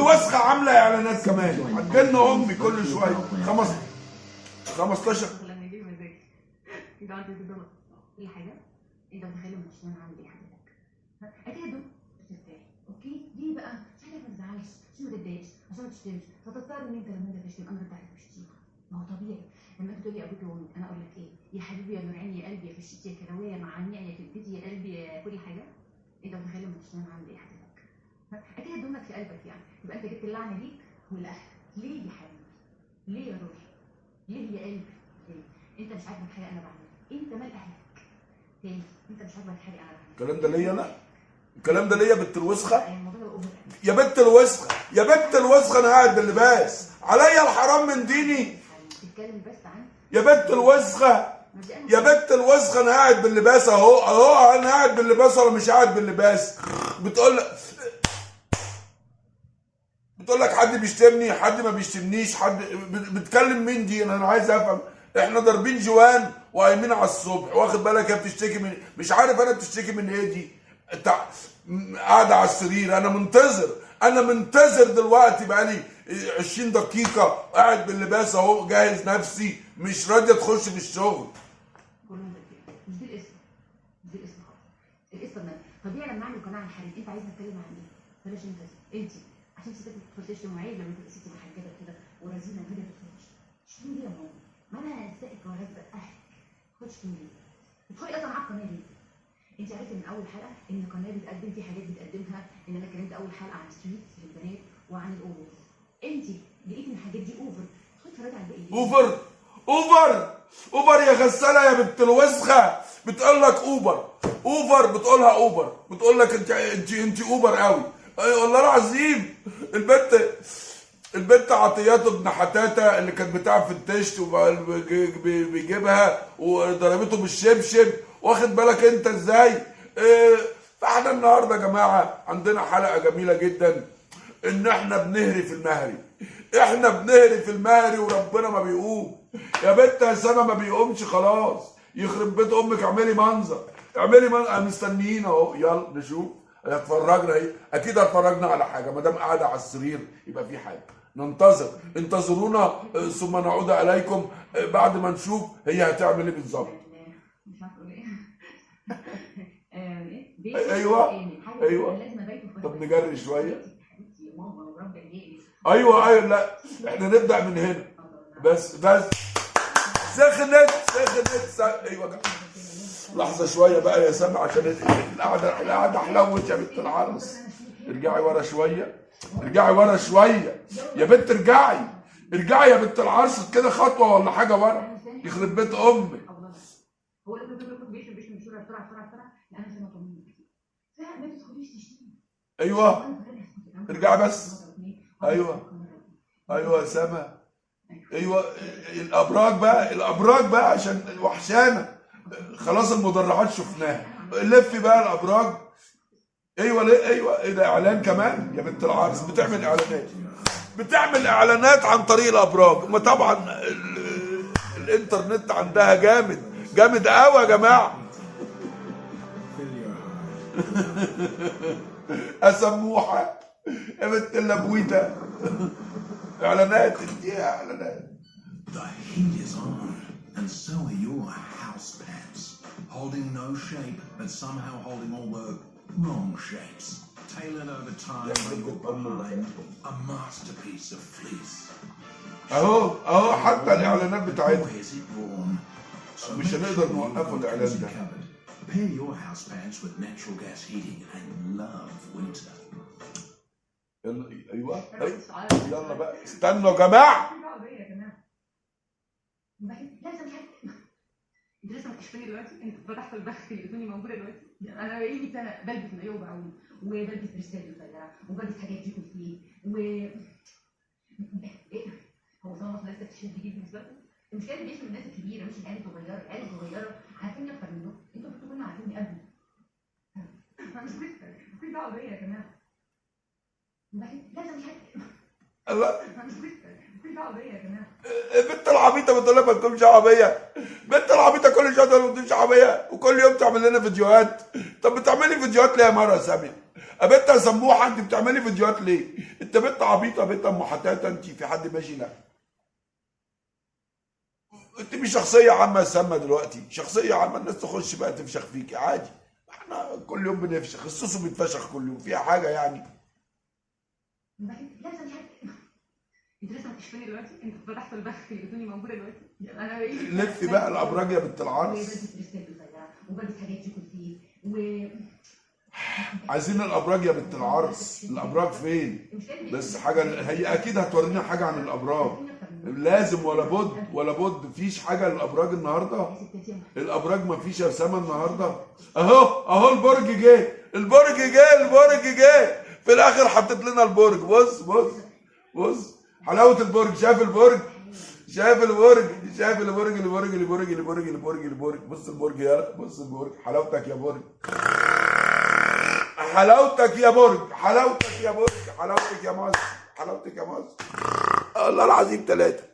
الوسخه عاملة إعلانات كمان. هتجيلنا امي كل شوية. خمس 15 لما انت يا أوكي بقى ما تزعلش ما عشان ما تشتمش فتضطر ان انت لما تشتم أنا تشتيها ما هو طبيعي لما انت تقول لي أبوك وامي أنا أقول لك إيه؟ يا حبيبي يا نور عيني يا قلبي يا فشتي يا كروية مع النعي يا كبدتي يا قلبي يا كل حاجة. إنت متخيل مش أنا عامل إيه حضرتك أكيد هتدومك في قلبك يعني. يبقى أنت جبت اللعنة ليك ولاهلك ليه يا حبيبي؟ ليه يا روحي؟ ليه يا قلبي؟ ليه؟ أنت مش عاجبك حاجة أنا بعملها. أنت مال أهلك؟ تاني. أنت مش عاجبك حاجة أنا بعملها. الكلام ده ليا أنا؟ الكلام ده ليا بنت الوسخة؟ ده أوفر. يا بنت الوسخة. يا بنت الوسخة أنا قاعد باللباس. عليا الحرام من ديني. تتكلم بس عن يا بنت الوسخة. يا بنت الوسخة أنا قاعد باللباس أهو. أهو أنا قاعد باللباس ولا مش قاعد باللباس. بتقول بتقول لك حد بيشتمني حد ما بيشتمنيش حد بت- بتكلم مين دي؟ أنا عايز أفهم. إحنا ضاربين جوان وقايمين على الصبح. واخد بالك هي بتشتكي من مش عارف أنا بتشتكي من إيه دي. قاعدة على السرير. أنا منتظر. أنا منتظر دلوقتي بقالي 20 دقيقة. قاعد باللباس أهو جاهز نفسي. مش راضية تخش في الشغل. دي القصة. دي القصة خالص. القصة طبيعي لما أعمل قناعة عن حريم أنت عايز نتكلم عن إيه؟ بلاش انت انت عشان ستات بتدخل تشتم وعيب لما تبقى ست محجبه كده ورزينة كده بتخش تشتم ليه يا ماما؟ ما أنا هزقك وهزق أهلك. خدش تشتم ليه؟ بتدخلي أصلا على القناه ليه؟ أنت عرفتي من أول حلقة إن القناه بتقدم في حاجات بتقدمها إن أنا اتكلمت أول حلقة عن ستريت للبنات وعن ال over. أنت لقيت إن الحاجات دي over. ادخلي اتفرجي على الباقيين. over! over! over يا غسالة يا بنت الوسخة! بتقول لك over over بتقولها over بتقول لك انت انت أنت over قوي. اي والله العظيم. البنت البنت عطيات ابن حتاتة اللي كانت بتاع في التشت وبيجيبها وضربته بالشبشب. واخد بالك أنت إزاي؟ آه، فإحنا النهارده يا جماعة عندنا حلقة جميلة جدا إن إحنا بنهري في المهري. إحنا بنهري في المهري وربنا ما بيقوم. يا بنت يا سما ما بيقومش خلاص. يخرب بيت أمك اعملي منظر. اعملي منظر. مستنيين أهو. يلا نشوف. هتفرجنا إيه؟ أكيد هتفرجنا على حاجة. ما دام قاعدة على السرير يبقى في حاجة. ننتظر. انتظرونا ثم نعود اليكم بعد ما نشوف هي هتعمل إيه بالظبط. أيوة. ابيته في طب. نجري عيالي أيوه أيوه. لا إحنا نبدأ من هنا. بس بس. سخنت سخنت أيوه. لحظة شوية بقى يا سامع عشان القعده القعدة حلوت يا بنت العرس. ارجعي ورا شوية. ارجعي ورا شوية. يا بنت ارجعي. ارجعي يا بنت العرس كده خطوة ولا حاجة ورا. يخرب بيت أمك هو اللي بيشرب بيشرب بسرعة بسرعة بسرعة لا أنا فما تدخليش تشتمي أيوه. ارجعي بس. أيوة. أيوه يا سما أيوه. الأبراج بقى الأبراج بقى عشان وحشانه خلاص المدرعات شفناها. لفي بقى الأبراج. أيوه ليه؟ أيوه. إيه ده؟ إعلان كمان؟ يا بنت العرس بتعمل إعلانات. بتعمل إعلانات عن طريق الأبراج. ما طبعا ال- الإنترنت عندها جامد. جامد قوي يا جماعة. أسموحة. يا بنت اللبويتة. إعلانات. إعلانات؟ The heat is on, and so are your house pants. Holding no shape, but somehow holding all the wrong shapes. Tailored over time by your behind, a masterpiece of fleece. اهو اهو حتى الاعلانات بتاعتها Where's it born? So مش make هنقدر sure you've نوقفه got الإعلان cozy ده. cupboard. Pair your house pants with natural gas heating and love winter. يلا ايوه أيوة. يلا بقى استنوا يا جماعه يا جماعه مكتشفاني دلوقتي؟ انت فتحت البخت اللي لقيتوني موجودة دلوقتي؟ أنا بقالي 100 سنة بلبس مايو وبعوم وبلبس برسال مفلعه وبلبس حاجات دي كوفيه و إيه هو ده مصر لسه اكتشاف جديد بالنسبة لكم؟ المشكلة اللي بيشمل الناس الكبيرة مش العيال الصغيرة العيال الصغيرة عارفيني أكتر منهم. أنتوا المفروض تكونوا عارفيني قبلي أنا مش لسه مفيش دعوه بيا يا جماعة لازم حد الله أنا مش دعوه بيا يا جماعة البنت العبيطة بتقول لك ما تكونش البنت العبيطه كل شوية تقول تكونش عربية. وكل يوم تعمل لنا فيديوهات. طب بتعملي فيديوهات ليه يا مرة يا سامي؟ يا بنت يا سموحة انت بتعملي فيديوهات ليه؟ انت بنت عبيطة بنت أم حتاتة انت في حد ماشي لا انت مش شخصية عامة سما دلوقتي. شخصية عامة الناس تخش بقى تفشخ فيكي عادي. إحنا كل يوم بنفشخ السوسو بيتفشخ كل يوم فيها حاجة يعني. انت لسه دلوقتي؟ انت فتحت البخ اللي موجودة دلوقتي؟ أنا إيه لف بقى الأبراج يا بنت العرس. وبلبس و عايزين الأبراج يا بنت العرس. الأبراج فين؟ بس حاجة هي أكيد هتورينا حاجة عن الأبراج. لازم ولا بد ولا بد. مفيش حاجة للأبراج النهارده. الأبراج ما فيش يا أسامة النهارده. أهو أهو البرج جه. البرج جه البرج جه. في الآخر حطيت لنا البرج. بص بص بص. حلاوة البرج شايف البرج؟ شايف البرج؟ شايف البرج البرج البرج البرج البرج البرج. بص البرج يا بص البرج. حلاوتك يا برج. حلاوتك يا برج. حلاوتك يا برج. حلاوتك يا مصر حلاوتك يا مصر الله العظيم ثلاثة